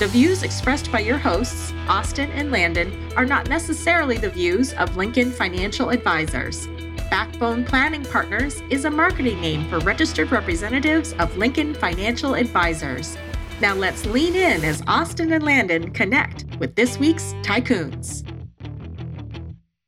The views expressed by your hosts, Austin and Landon, are not necessarily the views of Lincoln Financial Advisors. Backbone Planning Partners is a marketing name for registered representatives of Lincoln Financial Advisors. Now let's lean in as Austin and Landon connect with this week's Tycoons.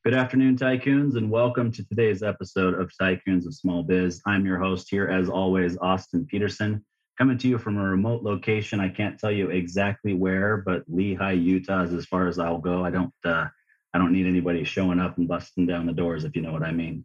Good afternoon, Tycoons, and welcome to today's episode of Tycoons of Small Biz. I'm your host here, as always, Austin Peterson coming to you from a remote location. I can't tell you exactly where, but Lehi, Utah is as far as I'll go. I don't uh, I don't need anybody showing up and busting down the doors, if you know what I mean.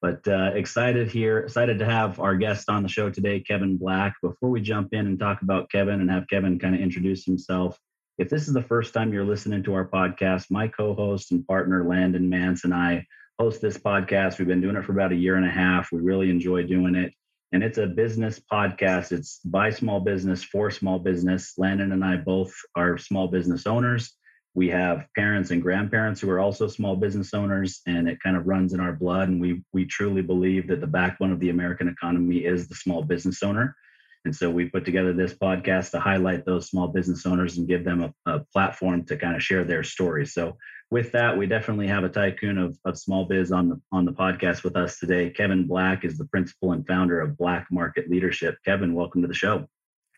But uh, excited here, excited to have our guest on the show today, Kevin Black. Before we jump in and talk about Kevin and have Kevin kind of introduce himself, if this is the first time you're listening to our podcast, my co-host and partner Landon Nance and I host this podcast. We've been doing it for about a year and a half. We really enjoy doing it and it's a business podcast. It's by small business for small business. Landon and I both are small business owners. We have parents and grandparents who are also small business owners, and it kind of runs in our blood. And we we truly believe that the backbone of the American economy is the small business owner. And so we put together this podcast to highlight those small business owners and give them a, a platform to kind of share their stories. So with that, we definitely have a tycoon of, of small biz on the on the podcast with us today. Kevin Black is the principal and founder of Black Market Leadership. Kevin, welcome to the show.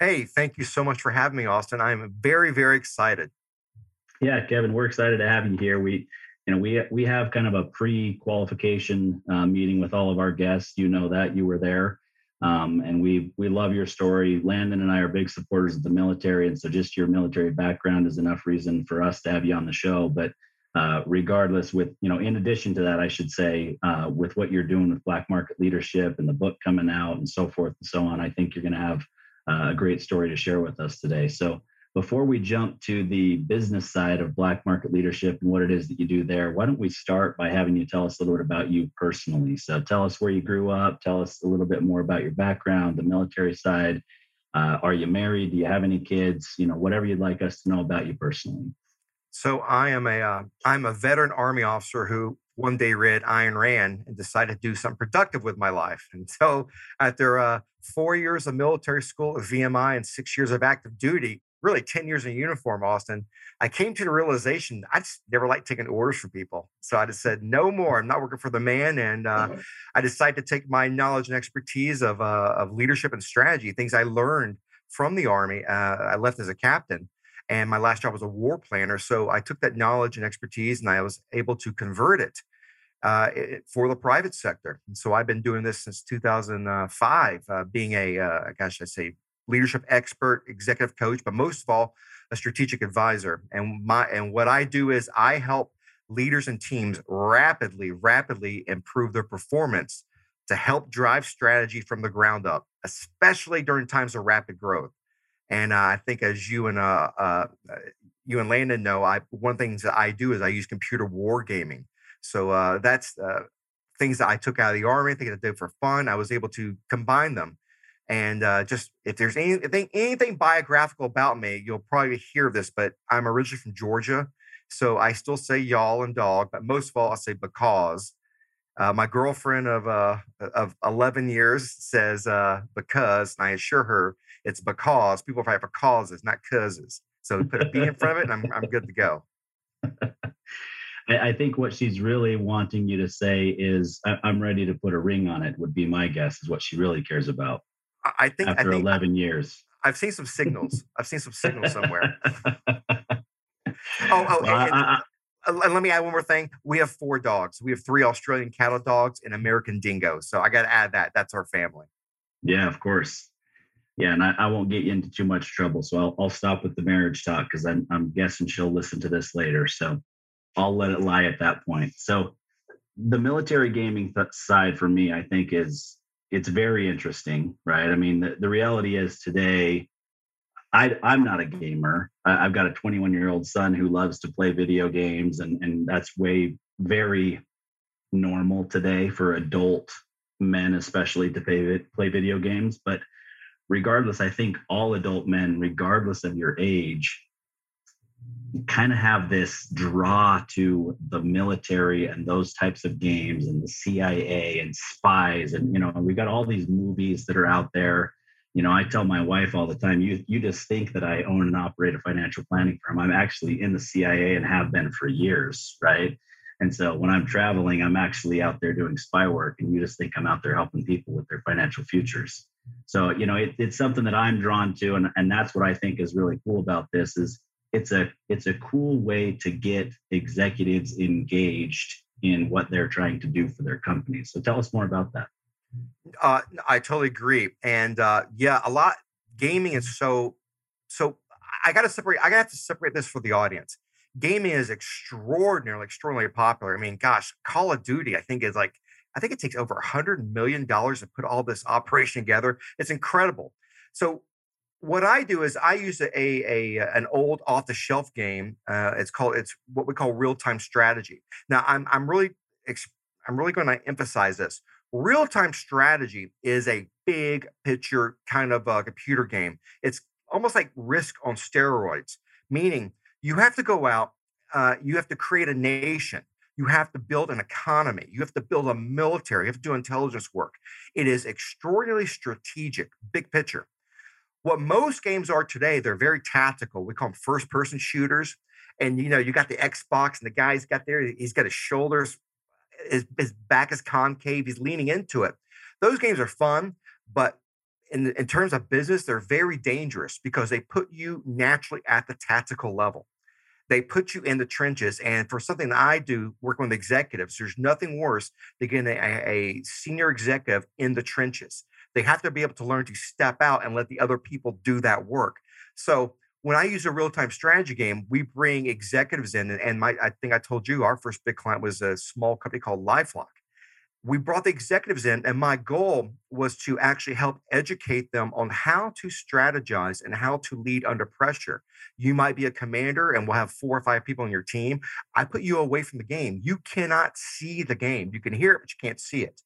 Hey, thank you so much for having me, Austin. I'm very, very excited. Yeah, Kevin, we're excited to have you here. We, you know, we we have kind of a pre-qualification uh, meeting with all of our guests. You know that you were there, um, and we we love your story. Landon and I are big supporters of the military, and so just your military background is enough reason for us to have you on the show. But uh, regardless with you know in addition to that i should say uh, with what you're doing with black market leadership and the book coming out and so forth and so on i think you're going to have uh, a great story to share with us today so before we jump to the business side of black market leadership and what it is that you do there why don't we start by having you tell us a little bit about you personally? So tell us where you grew up tell us a little bit more about your background the military side. Uh, are you married? Do you have any kids? You know whatever you'd like us to know about you personally. So I am a am uh, a veteran Army officer who one day read Ayn Rand and decided to do something productive with my life. And so after uh, four years of military school at VMI and six years of active duty, really 10 years in uniform, Austin, I came to the realization I just never liked taking orders from people. So I just said, no more. I'm not working for the man. And uh, mm-hmm. I decided to take my knowledge and expertise of, uh, of leadership and strategy, things I learned from the Army. Uh, I left as a captain and my last job was a war planner. So I took that knowledge and expertise and I was able to convert it, uh, it for the private sector. And so I've been doing this since 2005, uh, being a, uh, gosh, I say, leadership expert, executive coach, but most of all, a strategic advisor. And my and what I do is I help leaders and teams rapidly, rapidly improve their performance to help drive strategy from the ground up, especially during times of rapid growth. And uh, I think as you and uh, uh, uh, you and Landon know, I one of the things that I do is I use computer war gaming. So uh, that's uh, things that I took out of the army, things I did for fun. I was able to combine them. And just if there's anything anything biographical about me, you'll probably hear this. But I'm originally from Georgia, so I still say y'all and dog, but most of all I say because. Uh, my girlfriend of uh, of 11 years says uh, because, and I assure her it's because people fight for causes, not causes. So put a B in front of it, and I'm I'm good to go. I think what she's really wanting you to say is, "I'm ready to put a ring on it." Would be my guess is what she really cares about. I think after I think 11 years. I've seen some signals. I've seen some signals somewhere. oh, oh, well, and, I, I, uh, let me add one more thing. We have four dogs. We have three Australian cattle dogs and American dingoes. So I got to add that. That's our family. Yeah, of course yeah, and I, I, won't get you into too much trouble. So I'll, I'll stop with the marriage talk because I'm, I'm guessing she'll listen to this later. So I'll let it lie at that point. So the military gaming th- side for me, I think is it's very interesting, right? I mean, the, the reality is today, I, I'm not a gamer. I, I've got a 21 year old son who loves to play video games, and, and that's way very normal today for adult men, especially to play, play video games. But regardless, I think all adult men, regardless of your age, kind of have this draw to the military and those types of games and the CIA and spies. And, you know, we got all these movies that are out there. You know, I tell my wife all the time, you, you just think that I own and operate a financial planning firm. I'm actually in the CIA and have been for years, right? And so when I'm traveling, I'm actually out there doing spy work, and you just think I'm out there helping people with their financial futures. So, you know, it, it's something that I'm drawn to, and, and that's what I think is really cool about this is it's a it's a cool way to get executives engaged in what they're trying to do for their companies. So tell us more about that. Uh, I totally agree, and uh, yeah, a lot. Gaming is so so. I got to separate. I got to separate this for the audience. Gaming is extraordinarily, extraordinarily popular. I mean, gosh, Call of Duty, I think is like I think it takes over a hundred million dollars to put all this operation together. It's incredible. So what I do is I use a, a, a an old off the shelf game. Uh, it's called it's what we call real time strategy. Now I'm I'm really I'm really going to emphasize this. Real time strategy is a big picture kind of a computer game. It's almost like risk on steroids, meaning you have to go out, uh, you have to create a nation, you have to build an economy, you have to build a military, you have to do intelligence work. It is extraordinarily strategic, big picture. What most games are today, they're very tactical. We call them first person shooters. And you know, you got the Xbox and the guy's got there, he's got his shoulders, his, his back is concave, he's leaning into it. Those games are fun, but in, in terms of business, they're very dangerous because they put you naturally at the tactical level. They put you in the trenches. And for something that I do, working with executives, there's nothing worse than getting a, a senior executive in the trenches. They have to be able to learn to step out and let the other people do that work. So when I use a real time strategy game, we bring executives in, and my I think I told you our first big client was a small company called LifeLock. We brought the executives in, and my goal was to actually help educate them on how to strategize and how to lead under pressure. You might be a commander, and we'll have four or five people on your team. I put you away from the game. You cannot see the game. You can hear it, but you can't see it.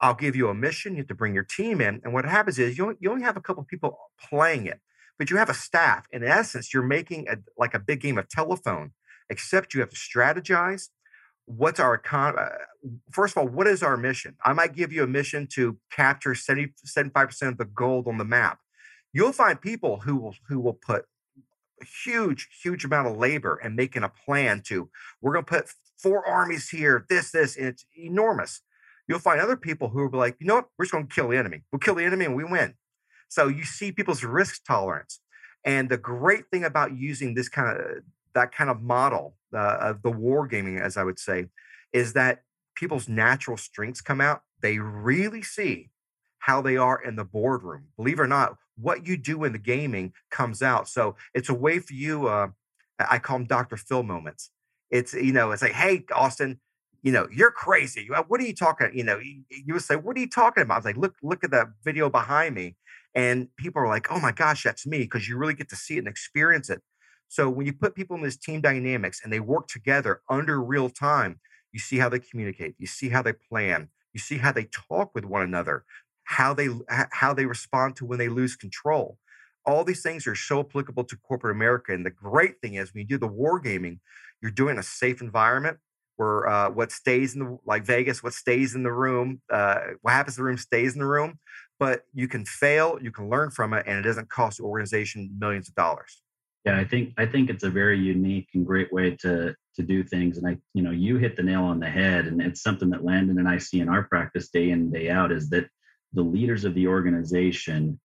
I'll give you a mission. You have to bring your team in. And what happens is you only, you only have a couple people playing it, but you have a staff. In essence, you're making a, like a big game of telephone, except you have to strategize. What's our con? Uh, first of all, what is our mission? I might give you a mission to capture 70, 75% of the gold on the map. You'll find people who will who will put a huge, huge amount of labor and making a plan to we're going to put four armies here, this, this, and it's enormous you'll find other people who be like, you know what, we're just going to kill the enemy. We'll kill the enemy and we win. So you see people's risk tolerance. And the great thing about using this kind of that kind of model uh, of the war gaming, as I would say, is that people's natural strengths come out. They really see how they are in the boardroom. Believe it or not, what you do in the gaming comes out. So it's a way for you. Uh, I call them Dr. Phil moments. It's you know, it's like, hey, Austin, you know, you're crazy. Uh, what are you talking? You know, you, would say, what are you talking about? I was like, look, look at that video behind me. And people are like, oh my gosh, that's me, because you really get to see it and experience it. So when you put people in this team dynamics and they work together under real time, you see how they communicate, you see how they plan, you see how they talk with one another, how they how they respond to when they lose control. All these things are so applicable to corporate America. And the great thing is when you do the wargaming, you're doing a safe environment where uh, what stays in the like Vegas, what stays in the room, uh, what happens in the room stays in the room. But you can fail, you can learn from it, and it doesn't cost the organization millions of dollars. Yeah, I think I think it's a very unique and great way to to do things. And I, you know, you hit the nail on the head, and it's something that Landon and I see in our practice day in day out is that the leaders of the organization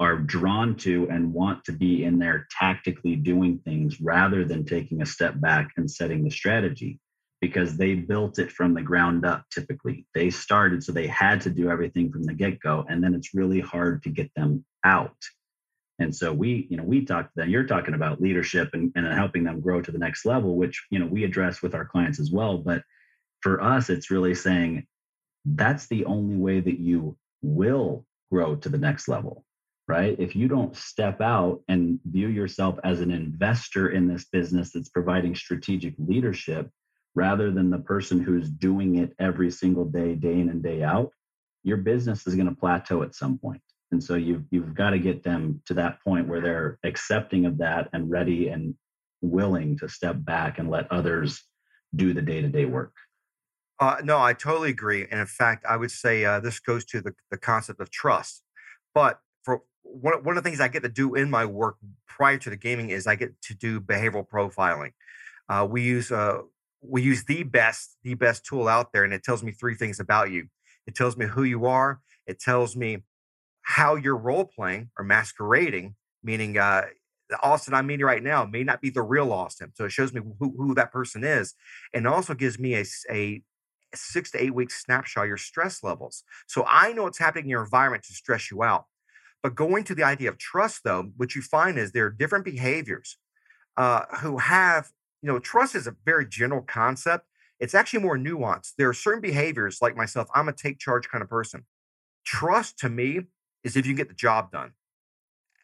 are drawn to and want to be in there tactically doing things rather than taking a step back and setting the strategy because they built it from the ground up typically. They started, so they had to do everything from the get go. And then it's really hard to get them out. And so we, you know, we talk to them, you're talking about leadership and, and helping them grow to the next level, which, you know, we address with our clients as well. But for us, it's really saying that's the only way that you will grow to the next level right? If you don't step out and view yourself as an investor in this business that's providing strategic leadership, rather than the person who's doing it every single day, day in and day out, your business is going to plateau at some point. And so you've you've got to get them to that point where they're accepting of that and ready and willing to step back and let others do the day-to-day work. Uh, no, I totally agree. And in fact, I would say uh, this goes to the, the concept of trust. But for one, one of the things I get to do in my work prior to the gaming is I get to do behavioral profiling. Uh, we use uh, we use the best the best tool out there, and it tells me three things about you. It tells me who you are. It tells me how you're role playing or masquerading, meaning uh, the Austin I'm meeting right now may not be the real Austin. So it shows me who, who that person is, and also gives me a, a six to eight week snapshot your stress levels. So I know what's happening in your environment to stress you out. But going to the idea of trust, though, what you find is there are different behaviors uh, who have, you know, trust is a very general concept. It's actually more nuanced. There are certain behaviors, like myself, I'm a take charge kind of person. Trust to me is if you get the job done.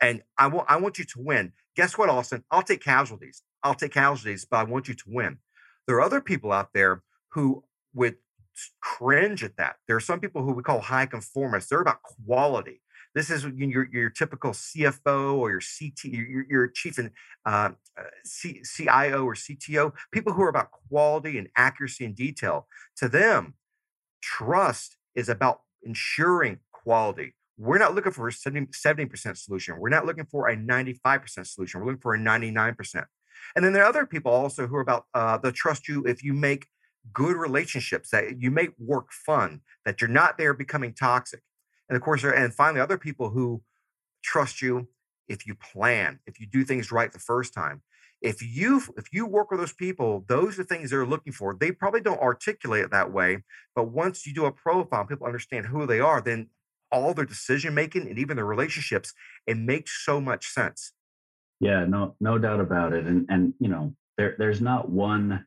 And I want I want you to win. Guess what, Austin? I'll take casualties. I'll take casualties, but I want you to win. There are other people out there who would cringe at that. There are some people who we call high conformists. They're about quality. This is your, your typical CFO or your CT, your, your chief and uh, uh C, CIO or CTO, people who are about quality and accuracy and detail. To them, trust is about ensuring quality. We're not looking for a 70, percent solution. We're not looking for a 95% solution. We're looking for a 99%. And then there are other people also who are about uh, trust you if you make good relationships, that you make work fun, that you're not there becoming toxic. And of course, there, and finally, other people who trust you if you plan, if you do things right the first time. If you if you work with those people, those are things they're looking for. They probably don't articulate it that way, but once you do a profile, people understand who they are. Then all their decision making and even their relationships, it makes so much sense. Yeah, no, no doubt about it. And and you know, there there's not one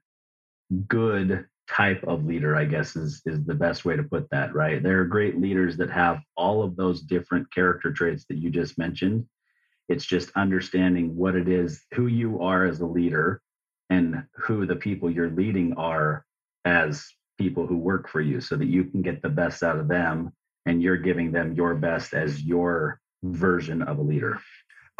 good type of leader i guess is is the best way to put that right? There are great leaders that have all of those different character traits that you just mentioned. It's just understanding what it is who you are as a leader and who the people you're leading are as people who work for you so that you can get the best out of them and you're giving them your best as your version of a leader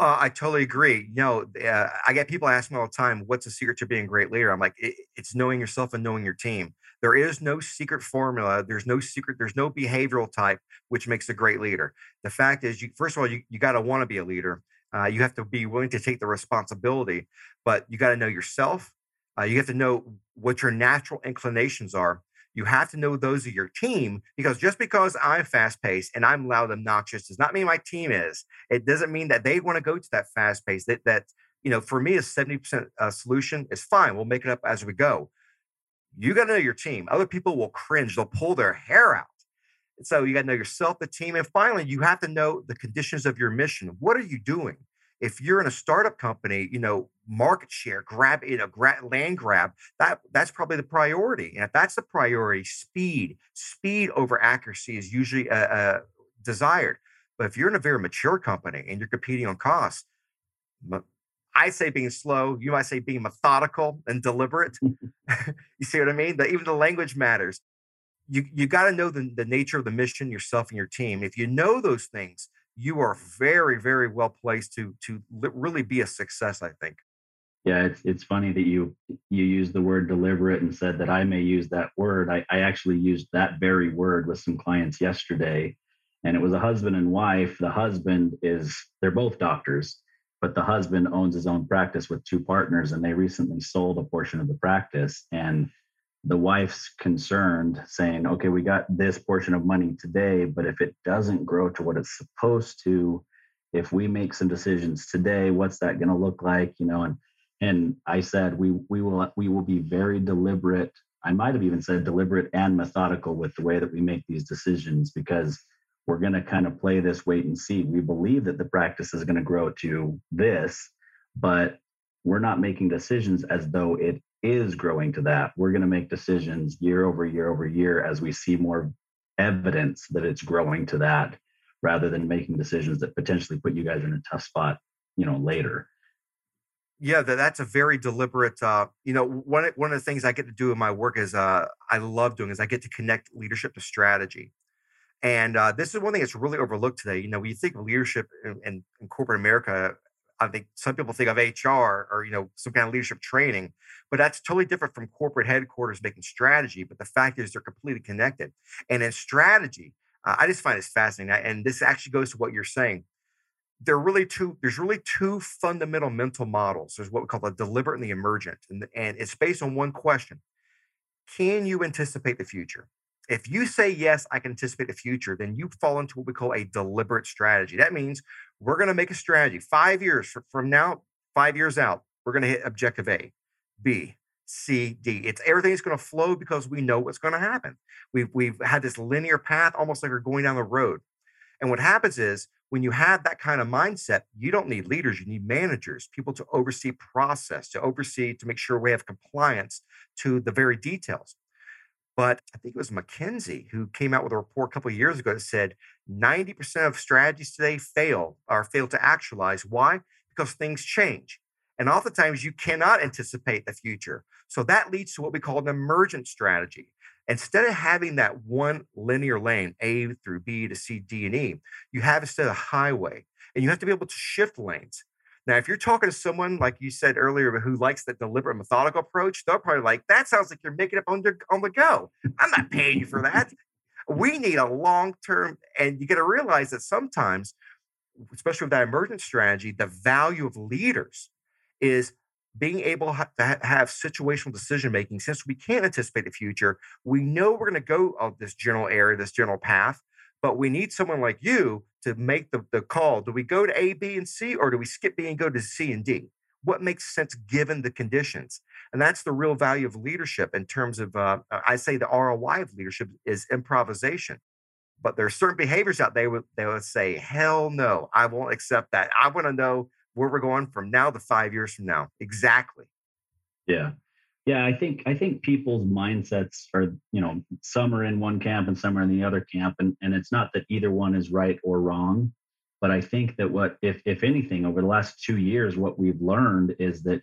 uh, I totally agree. You know, uh, I get people asking me all the time, "What's the secret to being a great leader?" I'm like, it, "It's knowing yourself and knowing your team. There is no secret formula. There's no secret. There's no behavioral type which makes a great leader. The fact is, you first of all, you, you got to want to be a leader. Uh, you have to be willing to take the responsibility, but you got to know yourself. Uh, you have to know what your natural inclinations are you have to know those of your team because just because I'm fast paced and I'm loud and obnoxious does not mean my team is. It doesn't mean that they want to go to that fast pace. That that you know, for me, a seventy percent uh, solution is fine. We'll make it up as we go. You got to know your team. Other people will cringe. They'll pull their hair out. so you got to know yourself, the team, and finally, you have to know the conditions of your mission. What are you doing? If you're in a startup company, you know, market share, grab, you know, grab, land grab, that that's probably the priority. And if that's the priority, speed, speed over accuracy is usually uh, uh, desired. But if you're in a very mature company and you're competing on cost, I say being slow. You might say being methodical and deliberate. you see what I mean? That even the language matters. You you got to know the, the nature of the mission, yourself and your team. If you know those things, you are very, very well placed to to really be a success. I think. Yeah, it's it's funny that you you used the word deliberate and said that I may use that word. I, I actually used that very word with some clients yesterday, and it was a husband and wife. The husband is they're both doctors, but the husband owns his own practice with two partners, and they recently sold a portion of the practice. And the wife's concerned saying okay we got this portion of money today but if it doesn't grow to what it's supposed to if we make some decisions today what's that going to look like? You know and and i said we we will we will be very deliberate i might have even said deliberate and methodical with the way that we make these decisions because we're going to kind of play this wait and see. We believe that the practice is going to grow to this but we're not making decisions as though it is growing to that, we're going to make decisions year over year over year as we see more evidence that it's growing to that rather than making decisions that potentially put you guys in a tough spot, you know, later. Yeah, that, that's a very deliberate. Uh, you know, one one of the things I get to do in my work is uh, I love doing is I get to connect leadership to strategy. And uh, this is one thing that's really overlooked today. You know, when you think of leadership in, in, in, corporate America, I think some people think of HR or you know some kind of leadership training, but that's totally different from corporate headquarters making strategy. But the fact is, they're completely connected. And in strategy, uh, I just find this fascinating. And this actually goes to what you're saying. There are really two. There's really two fundamental mental models. There's what we call the deliberate and the emergent, and, and it's based on one question: Can you anticipate the future? If you say, yes, I can anticipate the future, then you fall into what we call a deliberate strategy. That means we're going to make a strategy five years from now, five years out, we're going to hit objective A, B, C, D. It's everything's going to flow because we know what's going to happen. We've, we've had this linear path, almost like we're going down the road. And what happens is when you have that kind of mindset, you don't need leaders, you need managers, people to oversee process, to oversee, to make sure we have compliance to the very details. But I think it was McKinsey who came out with a report a couple of years ago that said 90% of strategies today fail or fail to actualize. Why? Because things change. And oftentimes you cannot anticipate the future. So that leads to what we call an emergent strategy. Instead of having that one linear lane, A through B to C, D, and E, you have instead a highway. And you have to be able to shift lanes. Now, if you're talking to someone like you said earlier who likes that deliberate, methodical approach, they're probably like, "That sounds like you're making up on the on the go. I'm not paying you for that." we need a long term, and you got to realize that sometimes, especially with that emergent strategy, the value of leaders is being able to have situational decision making. Since we can't anticipate the future, we know we're going to go of this general area, this general path, but we need someone like you to make the, the call. Do we go to A, B, and C, or do we skip B and go to C and D? What makes sense given the conditions? And that's the real value of leadership in terms of, uh, I say the ROI of leadership is improvisation. But there are certain behaviors out there they would say, hell no, I won't accept that. I want to know where we're going from now to five years from now. Exactly. Yeah. Yeah, I think I think people's mindsets are, you know, some are in one camp and some are in the other camp. And, and it's not that either one is right or wrong. But I think that what if if anything, over the last two years, what we've learned is that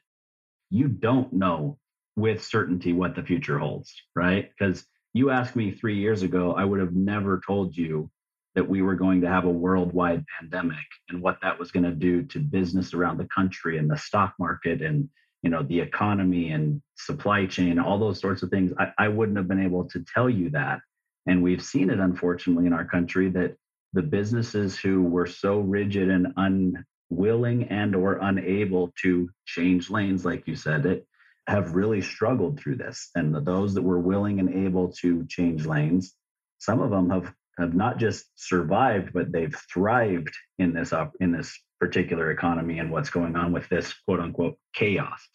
you don't know with certainty what the future holds, right? Because you asked me three years ago, I would have never told you that we were going to have a worldwide pandemic and what that was going to do to business around the country and the stock market and you know the economy and supply chain all those sorts of things I, I wouldn't have been able to tell you that. And we've seen it unfortunately in our country that the businesses who were so rigid and unwilling and or unable to change lanes like you said it have really struggled through this. And those that were willing and able to change lanes some of them have have not just survived but they've thrived in this up in this particular economy and what's going on with this quote unquote chaos.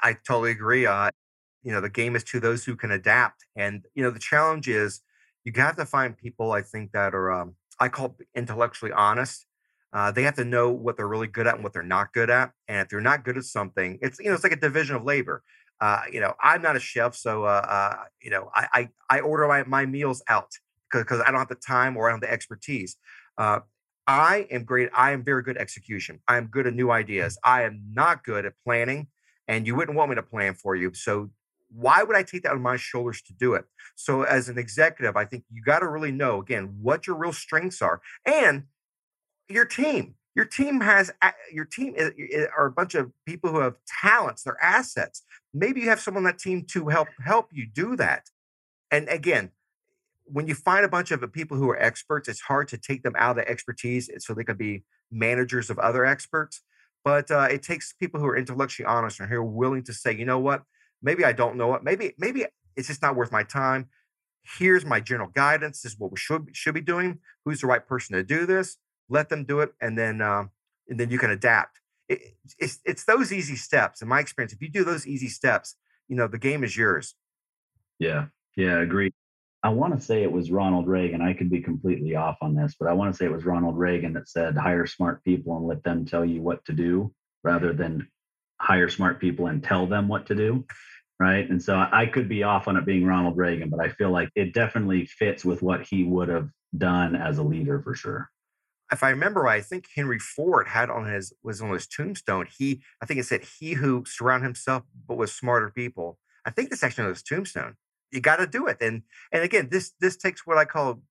I totally agree. Uh, you know, the game is to those who can adapt. And, you know, the challenge is you have to find people, I think, that are, um, I call intellectually honest. Uh, they have to know what they're really good at and what they're not good at. And if they're not good at something, it's, you know, it's like a division of labor. Uh, you know, I'm not a chef, so, uh, uh you know, I, I, I order my, my meals out because I don't have the time or I don't have the expertise. Uh, I am great. I am very good at execution. I am good at new mm. ideas. I am not good at planning, and you wouldn't want me to plan for you. So why would I take that on my shoulders to do it? So as an executive, I think you got to really know again what your real strengths are and your team. Your team has your team eh, eh, are a bunch of people who have talents, they're assets. Maybe you have someone on that team to help help you do that. And again, when you find a bunch of people who are experts, it's hard to take them out of the expertise so they can be managers of other experts. But uh, it takes people who are intellectually honest and who are willing to say, you know what, maybe I don't know it. Maybe maybe it's just not worth my time. Here's my general guidance. This is what we should should be doing. Who's the right person to do this? Let them do it, and then um, and then you can adapt. It, it's it's those easy steps. In my experience, if you do those easy steps, you know the game is yours. Yeah, yeah, agree. I want to say it was Ronald Reagan. I could be completely off on this, but I want to say it was Ronald Reagan that said, hire smart people and let them tell you what to do rather than hire smart people and tell them what to do. Right. And so I could be off on it being Ronald Reagan, but I feel like it definitely fits with what he would have done as a leader for sure. if I remember right, I think Henry Ford had on his was on his tombstone. He, I think it said, "He who surround himself but with smarter people." I think that's actually on his tombstone. You got to do it, and and again, this this takes what I call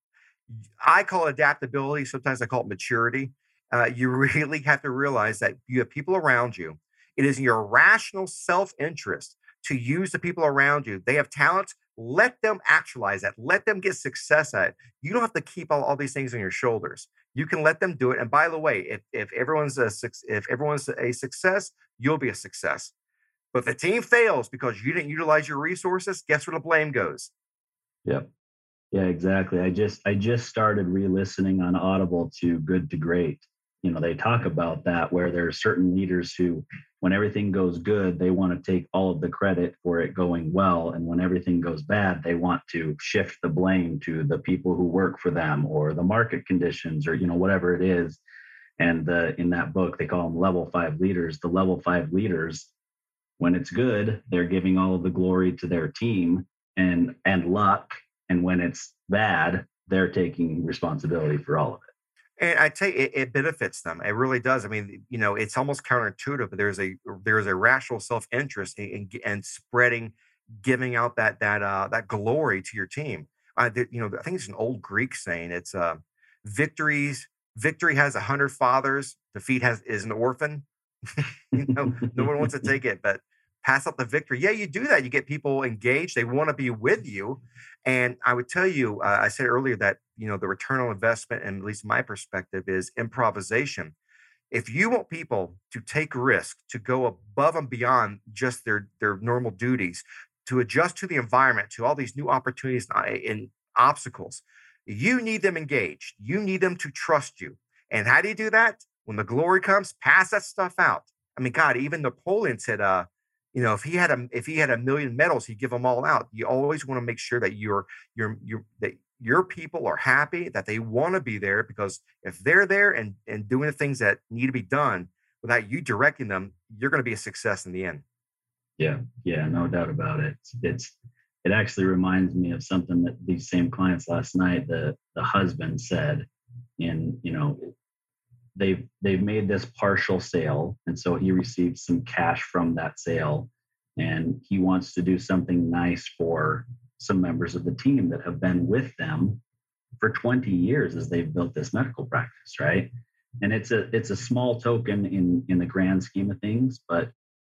I call adaptability. Sometimes I call it maturity. Uh, you really have to realize that you have people around you. It is your rational self interest to use the people around you. They have talents. Let them actualize that. Let them get success at it. You don't have to keep all, all these things on your shoulders. You can let them do it. And by the way, if, if everyone's a if everyone's a success, you'll be a success. But if the team fails because you didn't utilize your resources, guess where the blame goes? Yep. Yeah, exactly. I just I just started re-listening on Audible to Good to Great. You know, they talk mm-hmm. about that where there are certain leaders who when everything goes good, they want to take all of the credit for it going well. And when everything goes bad, they want to shift the blame to the people who work for them or the market conditions or, you know, whatever it is. And the, in that book, they call them level five leaders. The level five leaders, when it's good, they're giving all of the glory to their team and and luck. And when it's bad, they're taking responsibility for all of it. And I tell you, it, it, benefits them. It really does. I mean, you know, it's almost counterintuitive, but there's a there's a rational self interest in, in, spreading, giving out that that uh, that glory to your team. Uh, you know, I think it's an old Greek saying. It's uh, victories. Victory has a hundred fathers. Defeat has is an orphan. you know, no one wants to take it, but pass up the victory. Yeah, you do that. You get people engaged. They want to be with you. And I would tell you, uh, I said earlier that you know the return on investment, and at least my perspective is improvisation. If you want people to take risk, to go above and beyond just their their normal duties, to adjust to the environment, to all these new opportunities and obstacles, you need them engaged. You need them to trust you. And how do you do that? When the glory comes, pass that stuff out. I mean, God, even Napoleon said, uh, you know if he had a if he had a million medals he'd give them all out. You always want to make sure that your your you're that your people are happy that they want to be there because if they're there and and doing the things that need to be done without you directing them you're going to be a success in the end. Yeah yeah no doubt about it. It's, it actually reminds me of something that these same clients last night the the husband said in you know they've they've made this partial sale and so he received some cash from that sale and he wants to do something nice for some members of the team that have been with them for 20 years as they've built this medical practice right? And it's a it's a small token in in the grand scheme of things but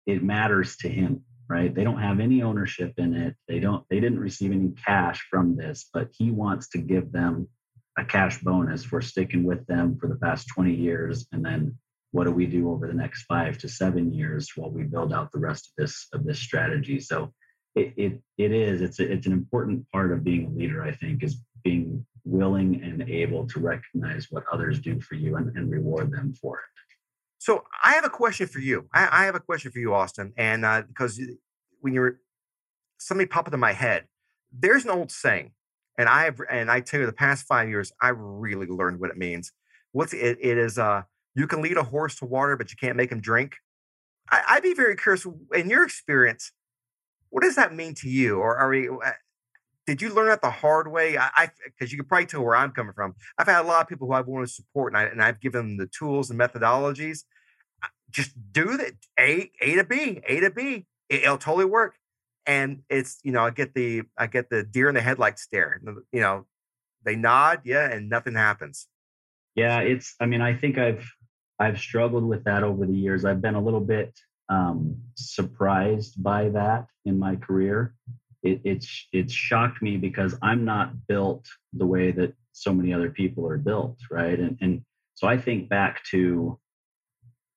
it matters to him right? They don't have any ownership in it. They don't they didn't receive any cash from this but he wants to give them a cash bonus for sticking with them for the past 20 years and then what do we do over the next five to seven years while we build out the rest of this of this strategy? So it it, it is it's a, it's an important part of being a leader i think is being willing and able to recognize what others do for you and, and reward them for it. So i have a question for you. I, I have a question for you austin and uh, because when you're somebody popped into my head there's an old saying and I've and I tell you, the past five years, I really learned what it means. What's it? It is uh, you can lead a horse to water, but you can't make him drink. I, I'd be very curious, in your experience, what does that mean to you? Or are we? Uh, did you learn that the hard way? I because you can probably tell where I'm coming from. I've had a lot of people who I've wanted to support, and, I, and I've given them the tools and methodologies. Just do that. A A to B, A to B. It, it'll totally work and it's you know i get the i get the deer in the headlights stare you know they nod yeah and nothing happens. Yeah it's i mean i think i've i've struggled with that over the years. I've been a little bit um, surprised by that in my career. It, it's it's shocked me because i'm not built the way that so many other people are built right? And and so i think back to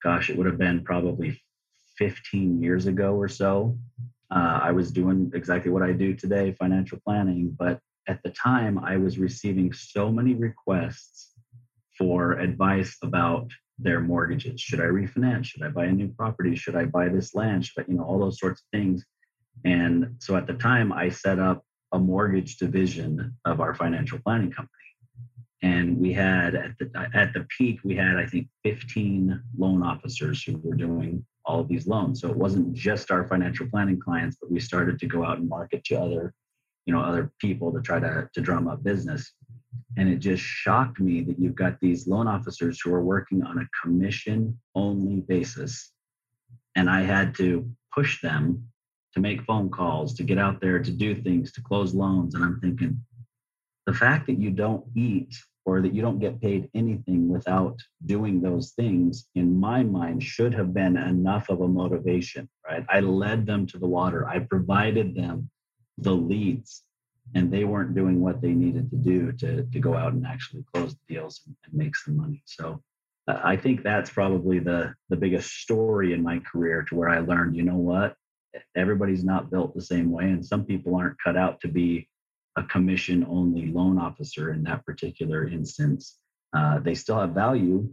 gosh it would have been probably 15 years ago or so uh, I was doing exactly what I do today, financial planning. But at the time, I was receiving so many requests for advice about their mortgages. Should I refinance? Should I buy a new property? Should I buy this land? Should I, you know, all those sorts of things. And so at the time, I set up a mortgage division of our financial planning company. And we had at the at the peak, we had I think 15 loan officers who were doing all of these loans. So it wasn't just our financial planning clients, but we started to go out and market to other, you know, other people to try to, to drum up business. And it just shocked me that you've got these loan officers who are working on a commission only basis. And I had to push them to make phone calls, to get out there, to do things, to close loans. And I'm thinking, the fact that you don't eat or that you don't get paid anything without doing those things, in my mind, should have been enough of a motivation, right? I led them to the water, I provided them the leads, and they weren't doing what they needed to do to, to go out and actually close the deals and, and make some money. So uh, I think that's probably the, the biggest story in my career to where I learned, you know what? Everybody's not built the same way, and some people aren't cut out to be a commission only loan officer in that particular instance. Uh, they still have value,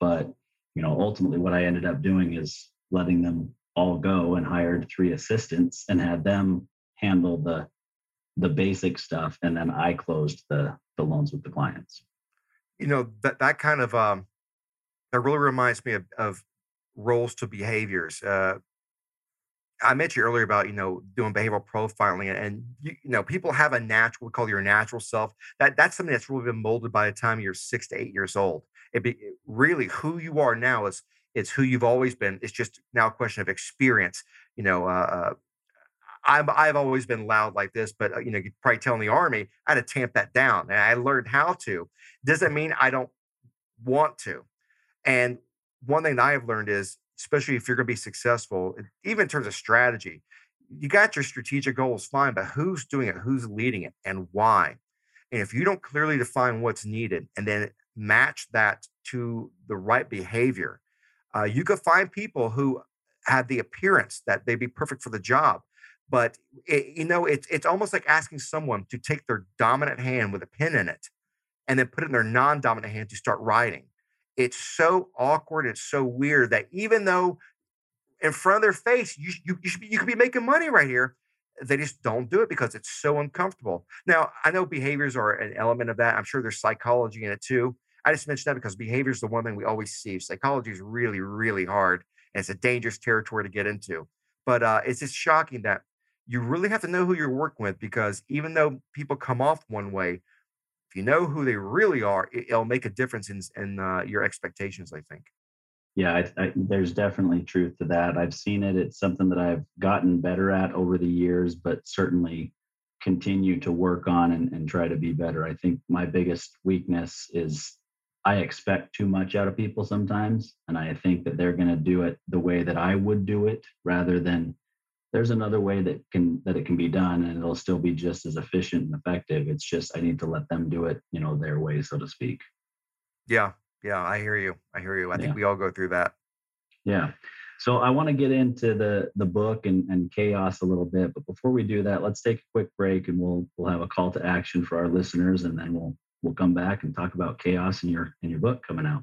but you know, ultimately what I ended up doing is letting them all go and hired three assistants and had them handle the the basic stuff and then I closed the the loans with the clients. You know, that that kind of um that really reminds me of, of roles to behaviors. Uh, I mentioned earlier about you know doing behavioral profiling, and you, you, know people have a natural we call your natural self. That that's something that's really been molded by the time you're six to eight years old. It be really who you are now is it's who you've always been. It's just now a question of experience. You know, uh, uh I've I've always been loud like this, but uh, you know you probably tell in the army I had to tamp that down, and I learned how to. Doesn't mean I don't want to. And one thing that I've learned is especially if you're going to be successful, even in terms of strategy. You got your strategic goals, fine, but who's doing it? Who's leading it and why? And if you don't clearly define what's needed and then match that to the right behavior, uh, you could find people who have the appearance that they'd be perfect for the job. But it, you know, it's it's almost like asking someone to take their dominant hand with a pen in it and then put it in their non-dominant hand to start writing it's so awkward. It's so weird that even though in front of their face, you, you, you, should be, you could be making money right here. They just don't do it because it's so uncomfortable. Now, I know behaviors are an element of that. I'm sure there's psychology in it too. I just mentioned that because behavior is the one thing we always see. Psychology is really, really hard and it's a dangerous territory to get into. But uh, it's just shocking that you really have to know who you're working with because even though people come off one way, if you know who they really are, it, will make a difference in in uh, your expectations. I think. Yeah, I, I, there's definitely truth to that. I've seen it. It's something that I've gotten better at over the years, but certainly continue to work on and, and try to be better. I think my biggest weakness is I expect too much out of people sometimes, and I think that they're going to do it the way that I would do it rather than there's another way that can that it can be done and it'll still be just as efficient and effective. It's just i need to let them do it you know their way so to speak. Yeah. Yeah i hear you. I hear you. I think we all go through that. Yeah. So i want to get into the the book and, and chaos a little bit but before we do that let's take a quick break and we'll we'll have a call to action for our listeners and then we'll we'll come back and talk about chaos in your in your book coming out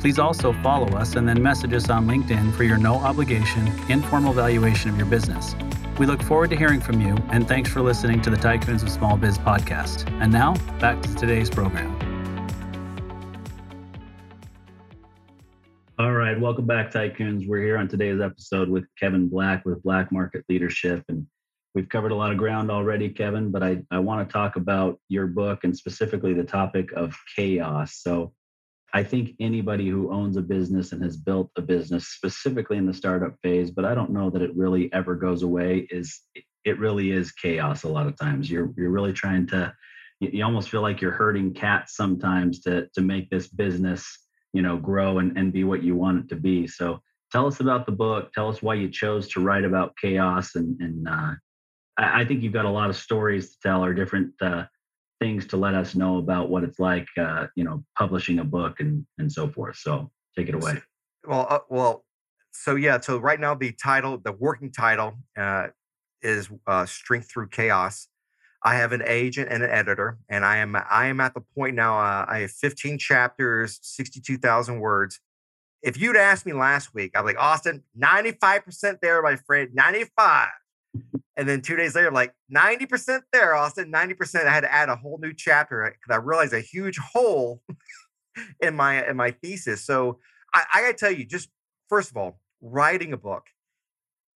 Please also follow us and then message us on LinkedIn for your no obligation, informal valuation of your business. We look forward to hearing from you, and thanks for listening to the Tycoons of Small Biz podcast. And now, back to today's program. All right, welcome back, Tycoons. We're here on today's episode with Kevin Black with Black Market Leadership. And we've covered a lot of ground already, Kevin, but I, I want to talk about your book and specifically the topic of chaos. So, I think anybody who owns a business and has built a business specifically in the startup phase, but I don't know that it really ever goes away, is it really is chaos a lot of times. You're you're really trying to you almost feel like you're herding cats sometimes to to make this business, you know, grow and, and be what you want it to be. So tell us about the book. Tell us why you chose to write about chaos and and uh, I, think you've got a lot of stories to tell or different uh, things to let us know about what it's like, uh, you know, publishing a book and and so forth. So take it away. Well, uh, well, so yeah. So right now, the title, the working title, uh, is uh, "Strength Through Chaos." I have an agent and an editor, and I am I am at the point now. Uh, I have 15 chapters, 62,000 words. If you'd asked me last week, I'm like Austin, 95% there, my friend, 95. And then two days later, like 90% there, Austin, 90%. I had to add a whole new chapter because I realized a huge hole in my in my thesis. So I, I gotta tell you, just first of all, writing a book,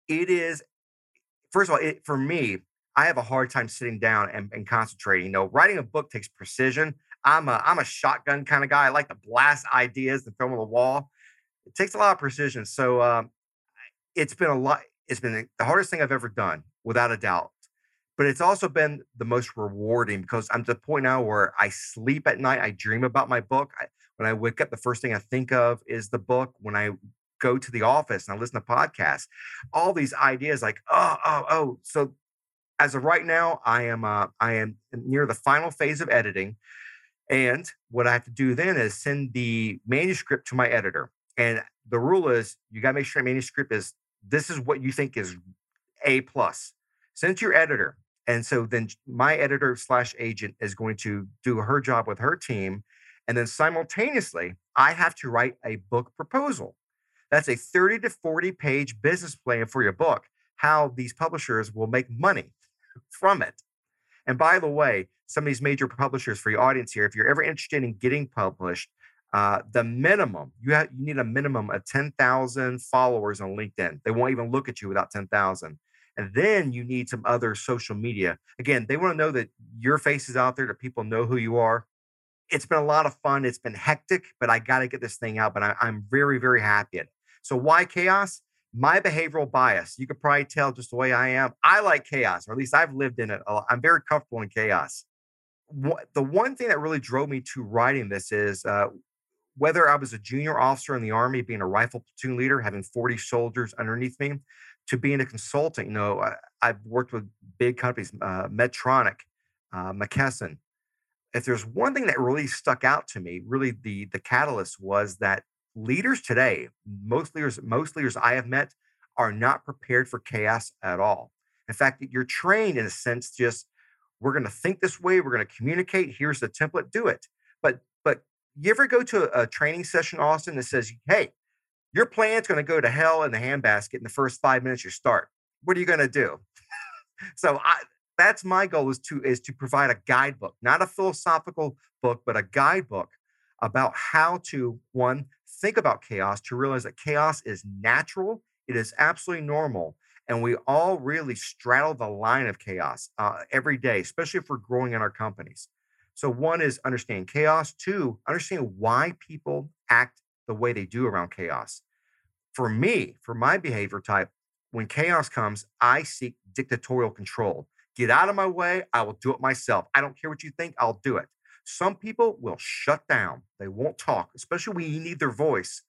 it is first of all, it, for me, I have a hard time sitting down and, and concentrating. You know, writing a book takes precision. I'm a I'm a shotgun kind of guy. I like to blast ideas and throw them on the wall. It takes a lot of precision. So um, it's been a lot. It's been the hardest thing I've ever done, without a doubt. But it's also been the most rewarding because I'm to the point now where I sleep at night. I dream about my book. I, when I wake up, the first thing I think of is the book. When I go to the office and I listen to podcasts, all these ideas like, oh, oh, oh. So as of right now, I am uh, I am near the final phase of editing. And what I have to do then is send the manuscript to my editor. And the rule is you got to make sure manuscript is this is what you think is A plus. Send your editor. And so then my editor slash agent is going to do her job with her team. And then simultaneously, I have to write a book proposal. That's a 30 to 40 page business plan for your book, how these publishers will make money from it. And by the way, some of these major publishers for your audience here, if you're ever interested in getting published, uh, the minimum you have you need a minimum of 10,000 followers on LinkedIn. They won't even look at you without 10,000. And then you need some other social media. Again, they want to know that your face is out there, that people know who you are. It's been a lot of fun. It's been hectic, but I got to get this thing out. But I, I'm very, very happy at it. So why chaos? My behavioral bias. You could probably tell just the way I am. I like chaos, or at least I've lived in it. I'm very comfortable in chaos. The one thing that really drove me to writing this is uh, whether I was a junior officer in the Army, being a rifle platoon leader, having 40 soldiers underneath me, to being a consultant. You know, I, have worked with big companies, uh, Medtronic, uh, McKesson. If there's one thing that really stuck out to me, really the the catalyst was that leaders today, most leaders, most leaders I have met, are not prepared for chaos at all. In fact, you're trained in a sense, just we're going to think this way, we're going to communicate. Here's the template, do it. You ever go to a, a training session, Austin, that says, "Hey, your plan's going to go to hell in the handbasket in the first five minutes you start. What are you going to do? so I, that's my goal is to is to provide a guidebook, not a philosophical book, but a guidebook about how to one think about chaos to realize that chaos is natural, it is absolutely normal, and we all really straddle the line of chaos uh, every day, especially if we're growing in our companies. So one is understand chaos. Two, understand why people act the way they do around chaos. For me, for my behavior type, when chaos comes, I seek dictatorial control. Get out of my way. I will do it myself. I don't care what you think. I'll do it. Some people will shut down. They won't talk, especially when you need their voice.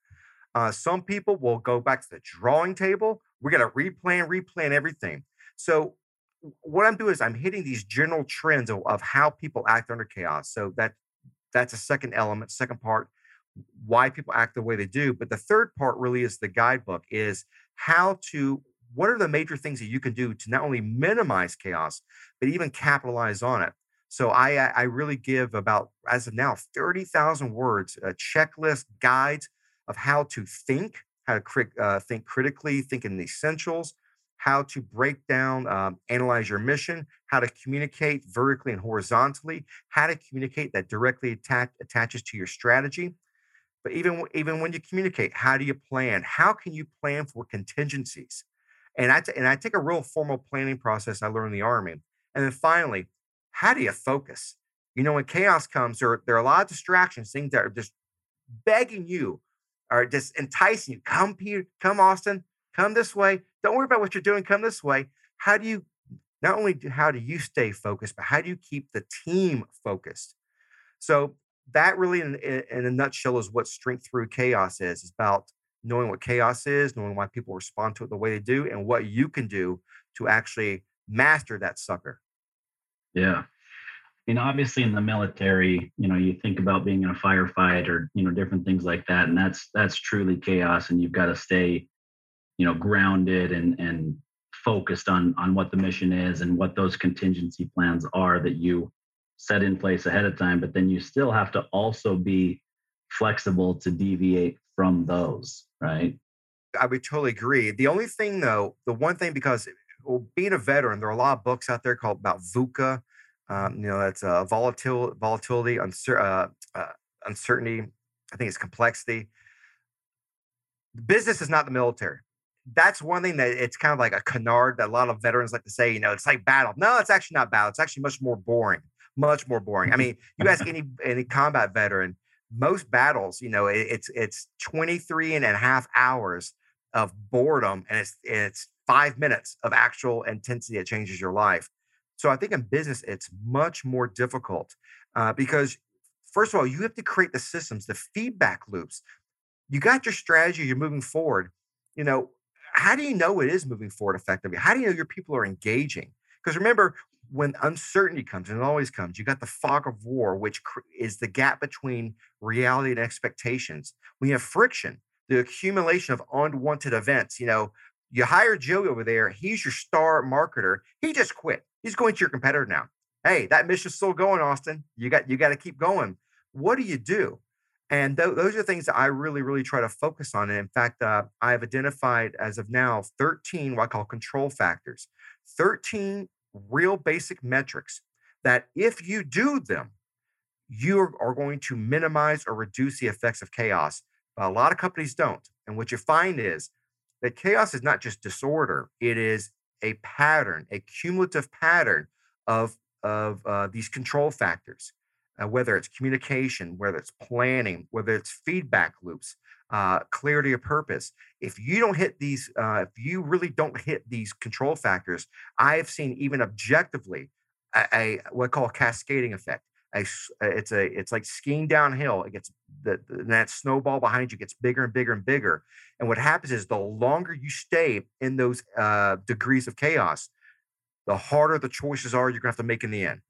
Uh, some people will go back to the drawing table. We're going to replan, replan everything. So, what I'm doing is I'm hitting these general trends of, of how people act under chaos. So that that's a second element, second part why people act the way they do. But the third part really is the guidebook is how to what are the major things that you can do to not only minimize chaos, but even capitalize on it. So I I really give about as of now 30,000 words, a checklist guides of how to think, how to uh, think critically, think in the essentials, how to break down, um, analyze your mission, how to communicate vertically and horizontally, how to communicate that directly attach, attaches to your strategy, but even even when you communicate, how do you plan? How can you plan for contingencies? And I t- and I take a real formal planning process I learned in the army. And then finally, how do you focus? You know, when chaos comes, there, there are a lot of distractions, things that are just begging you or just enticing you. Come, Peter, come, Austin, come this way. Don't worry about what you're doing. Come this way. How do you not only do, how do you stay focused, but how do you keep the team focused? So that really, in, in a nutshell, is what strength through chaos is. It's about knowing what chaos is, knowing why people respond to it the way they do, and what you can do to actually master that sucker. Yeah. I mean, obviously in the military, you know, you think about being in a firefight or, you know, different things like that. And that's that's truly chaos. And you've got to stay, you know, grounded and and focused on on what the mission is and what those contingency plans are that you set in place ahead of time but then you still have to also be flexible to deviate from those right? I would totally agree. The only thing though the one thing because well, being a veteran there are a lot of books out there called about VUCA um, you know that's uh, volatility volatility uncer- uh, uh, uncertainty i think it's complexity. Business is not the military that's one thing that it's kind of like a canard that a lot of veterans like to say, you know, it's like battle. No, it's actually not battle. It's actually much more boring, much more boring. I mean, you ask any any combat veteran, most battles, you know, it, it's it's 23 and a half hours of boredom and it's it's five minutes of actual intensity that changes your life. So I think in business, it's much more difficult uh, because first of all, you have to create the systems, the feedback loops. You got your strategy, you're moving forward. You know, how do you know it is moving forward effectively? How do you know your people are engaging? Because remember, when uncertainty comes, and it always comes, you got the fog of war, which is the gap between reality and expectations. When you have friction, the accumulation of unwanted events, you know, you hire Joey over there, he's your star marketer. He just quit. He's going to your competitor now. Hey, that mission's still going, Austin. You got you got to keep going. What do you do? And th- those are things that I really, really try to focus on. And in fact, uh, I have identified as of now 13 what I call control factors, 13 real basic metrics that if you do them, you are going to minimize or reduce the effects of chaos. But a lot of companies don't. And what you find is that chaos is not just disorder, it is a pattern, a cumulative pattern of, of uh, these control factors uh, whether it's communication, whether it's planning, whether it's feedback loops, uh, clarity of purpose. If you don't hit these, uh, if you really don't hit these control factors, I have seen even objectively a, a what I call a cascading effect. A, uh, it's a it's like skiing downhill. It gets the, the that snowball behind you gets bigger and bigger and bigger. And what happens is the longer you stay in those uh, degrees of chaos, the harder the choices are you're gonna have to make in the end.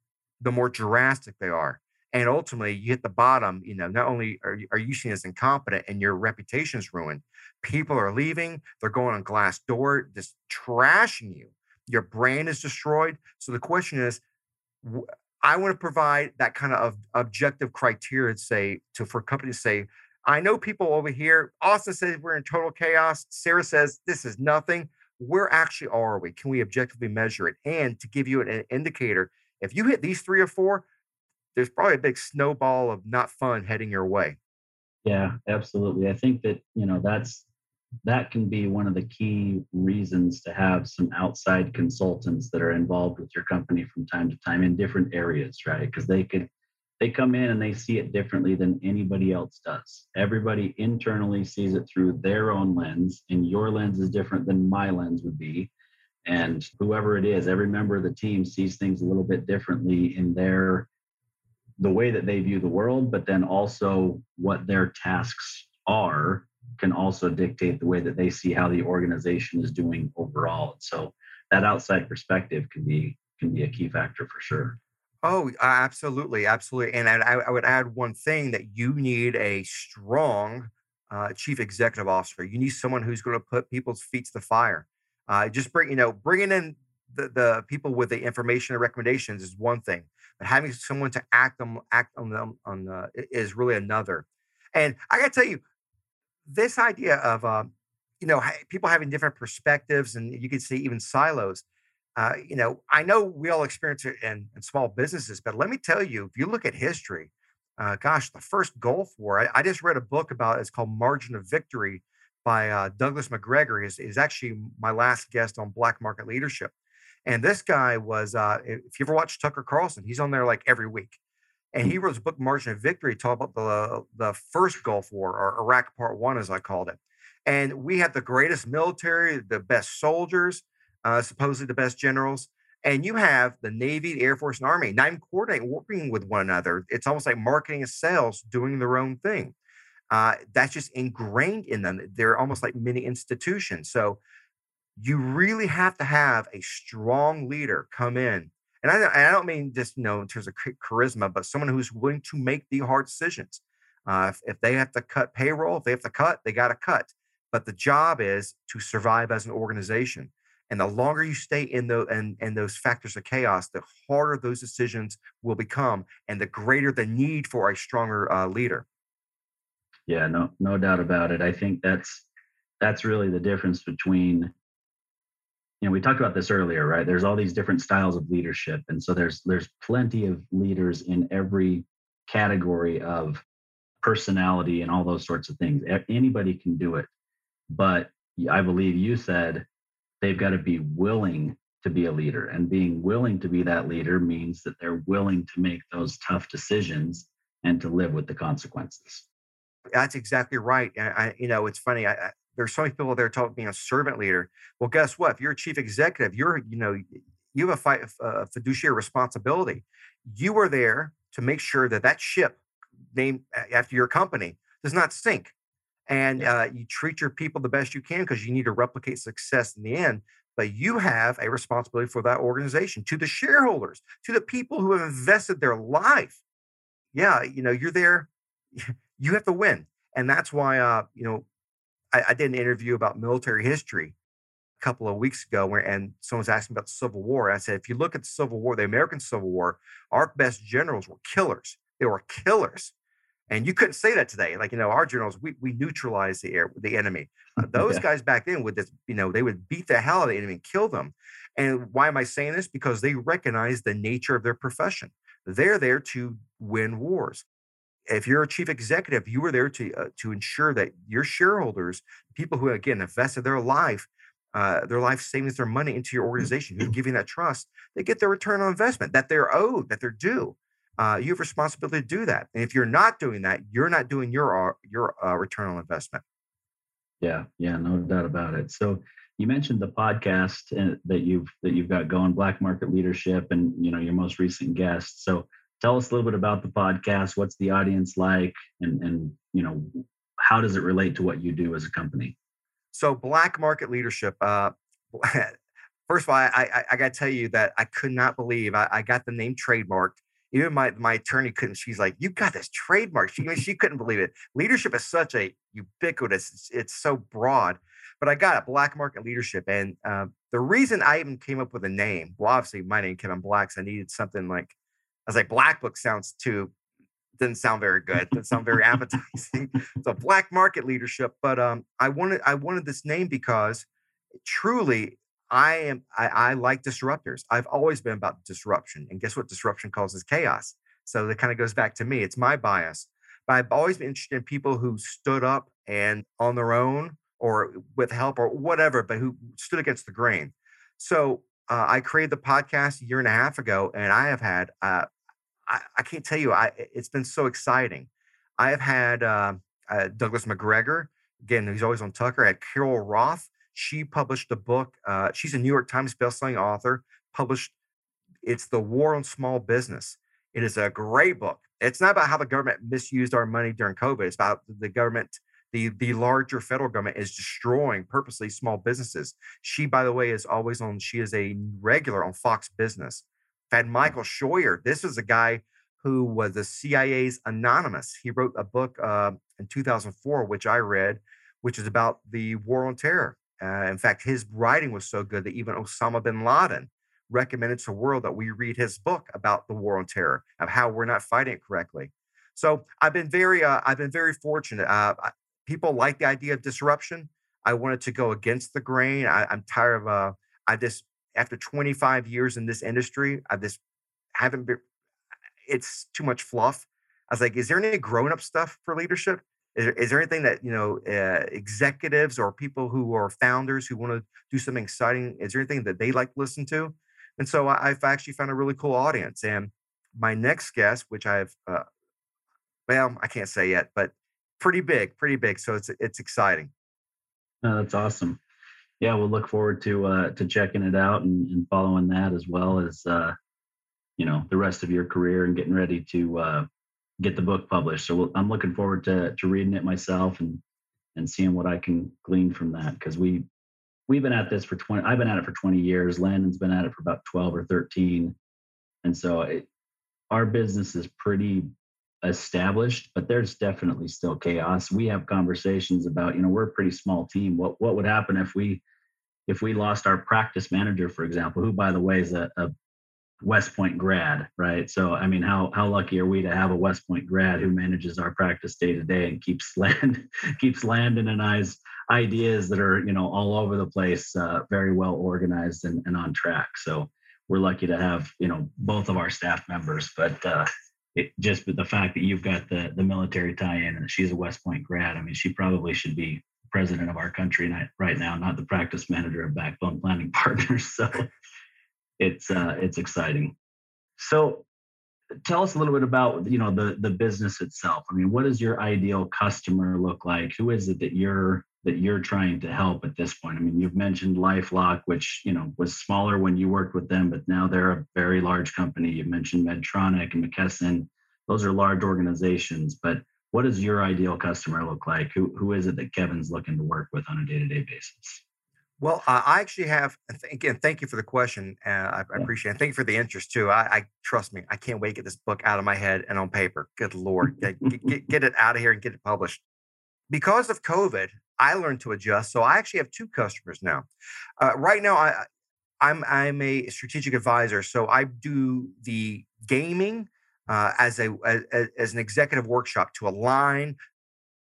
The more drastic they are and ultimately you hit the bottom you know not only are you, are you seen as incompetent and your reputation is ruined people are leaving they're going on Glassdoor just trashing you your brand is destroyed. So the question is i want to provide that kind of objective criteria to say to for companies to say i know people over here austin says we're in total chaos sarah says this is nothing where actually are we? Can we objectively measure it? And to give you an indicator if you hit these three or four there's probably a big snowball of not fun heading your way. Yeah, absolutely. I think that, you know, that's that can be one of the key reasons to have some outside consultants that are involved with your company from time to time in different areas, right? Because they could they come in and they see it differently than anybody else does. Everybody internally sees it through their own lens, and your lens is different than my lens would be. And whoever it is, every member of the team sees things a little bit differently in their the way that they view the world, but then also what their tasks are can also dictate the way that they see how the organization is doing overall. So that outside perspective can be can be a key factor for sure. Oh, absolutely, absolutely. And I, I would add one thing that you need a strong uh, chief executive officer. You need someone who's going to put people's feet to the fire. Uh, just bring, you know, bringing in the, the people with the information and recommendations is one thing but having someone to act on act on them on the, is really another. And I got to tell you, this idea of uh, you know people having different perspectives, and you can see even silos. Uh, you know, I know we all experience it in, in, small businesses, but let me tell you, if you look at history, uh, gosh, the first Gulf War. I, I, just read a book about it's called Margin of Victory by uh, Douglas Macgregor. is is actually my last guest on Black Market Leadership. And this guy was, uh, if you ever watch Tucker Carlson, he's on there like every week. And he mm. wrote a book, Margin of Victory, talk about the, the first Gulf War, or Iraq Part One, as I called it. And we had the greatest military, the best soldiers, uh, supposedly the best generals. And you have the Navy, the Air Force, and Army, not even coordinating, working with one another. It's almost like marketing and sales doing their own thing. Uh, that's just ingrained in them. They're almost like mini institutions. So you really have to have a strong leader come in. And I, and I don't mean just, you know, in terms of charisma, but someone who's willing to make the hard decisions. Uh, if, if they have to cut payroll, if they have to cut, they got to cut. But the job is to survive as an organization. And the longer you stay in the and, and those factors of chaos, the harder those decisions will become, and the greater the need for a stronger uh, leader. Yeah, no, no doubt about it. I think that's that's really the difference between you know we talked about this earlier right? There's all these different styles of leadership. And so there's there's plenty of leaders in every category of personality and all those sorts of things. Anybody can do it. But i believe you said they've got to be willing to be a leader. And being willing to be that leader means that they're willing to make those tough decisions and to live with the consequences. That's exactly right. I, you know it's funny I, there's so many people there talking being a servant leader. Well, guess what? If you're a chief executive, you're you know you have a, a fiduciary responsibility. You are there to make sure that that ship named after your company does not sink, and uh, you treat your people the best you can because you need to replicate success in the end. But you have a responsibility for that organization, to the shareholders, to the people who have invested their life. Yeah, you know you're there. You have to win, and that's why uh, you know I, I did an interview about military history a couple of weeks ago where and someone's asking about the Civil War. I said, if you look at the Civil War, the American Civil War, our best generals were killers. They were killers. And you couldn't say that today. Like, you know, our generals, we, we neutralized the air, the enemy. Uh, those yeah. guys back then would just, you know, they would beat the hell out of the enemy and kill them. And why am I saying this? Because they recognize the nature of their profession. They're there to win wars if you're a chief executive, you were there to uh, to ensure that your shareholders, people who again invested their life, uh, their life savings, their money into your organization, who's giving that trust, they get their return on investment that they're owed, that they're due. Uh, you have responsibility to do that, and if you're not doing that, you're not doing your uh, your uh, return on investment. Yeah, yeah, no doubt about it. So you mentioned the podcast uh, that you've that you've got going, Black Market Leadership, and you know your most recent guest. So tell us a little bit about the podcast. What's the audience like? And and you know how does it relate to what you do as a company? So black market leadership uh first of all i i, I got to tell you that i could not believe I, I, got the name trademarked. Even my my attorney couldn't she's like you got this trademark she, she couldn't believe it. Leadership is such a ubiquitous it's, it's so broad but I got it, Black Market Leadership. And uh, the reason I even came up with a name, well, obviously my name Kevin Blacks, I needed something like was like, Black Book sounds too didn't sound very good. Didn't sound very appetizing. so black market leadership. But um, I wanted I wanted this name because truly I am I, I like disruptors. I've always been about disruption. And guess what? Disruption causes chaos. So that kind of goes back to me. It's my bias. But I've always been interested in people who stood up and on their own or with help or whatever, but who stood against the grain. So uh, I created the podcast a year and a half ago, and I have had uh, I, I, can't tell you, I it's been so exciting. I have had uh, uh, Douglas Macgregor, again. He's always on Tucker. I had Carol Roth. She published a book. Uh, she's a New York Times bestselling author. Published. It's the War on Small Business. It is a great book. It's not about how the government misused our money during COVID. It's about the government the the larger federal government is destroying purposely small businesses. She, by the way, is always on. She is a regular on Fox Business had Michael Scheuer. This is a guy who was the CIA's anonymous. He wrote a book uh, in 2004, which I read, which is about the war on terror. Uh, in fact, his writing was so good that even Osama bin Laden recommended to the world that we read his book about the war on terror, of how we're not fighting it correctly. So I've been very, uh, I've been very fortunate. Uh, people like the idea of disruption. I wanted to go against the grain. I, am tired of, uh, I just after 25 years in this industry, I just haven't been, it's too much fluff. I was like, is there any grown up stuff for leadership? Is there, is there anything that, you know, uh, executives or people who are founders who want to do something exciting, is there anything that they like to listen to? And so I, have actually found a really cool audience. And my next guest, which I've, uh, well, I can't say yet, but pretty big, pretty big. So it's, it's exciting. Oh, that's awesome yeah, we'll look forward to uh, to checking it out and, and following that as well as uh, you know the rest of your career and getting ready to uh, get the book published. So we'll, I'm looking forward to to reading it myself and and seeing what I can glean from that because we we've been at this for 20 I've been at it for 20 years. Landon's been at it for about 12 or 13, and so it, our business is pretty established, but there's definitely still chaos. We have conversations about, you know, we're a pretty small team. What what would happen if we if we lost our practice manager, for example, who by the way is a, a West Point grad, right? So I mean, how how lucky are we to have a West Point grad who manages our practice day to day and keeps land keeps Landon and I's ideas that are you know all over the place, uh, very well organized and, and on track. So we're lucky to have you know both of our staff members, but uh, it just the fact that you've got the the military tie-in and she's a West Point grad, I mean, she probably should be president of our country right now, not the practice manager of Backbone Planning Partners. So it's uh, it's exciting. So tell us a little bit about you know the the business itself. I mean, what does your ideal customer look like? Who is it that you're that you're trying to help at this point? I mean, you've mentioned LifeLock, which you know was smaller when you worked with them, but now they're a very large company. You've mentioned Medtronic and McKesson; those are large organizations. But what does your ideal customer look like? Who who is it that Kevin's looking to work with on a day to day basis? Well, uh, I actually have. Again, thank you for the question. Uh, I, I, appreciate it. Thank you for the interest too. I, I, trust me. I can't wait to get this book out of my head and on paper. Good lord, get, get, get, it out of here and get it published. Because of COVID, I learned to adjust. So I actually have two customers now. Uh, right now, I, I'm I'm a strategic advisor. So I do the gaming uh, as a as, as an executive workshop to align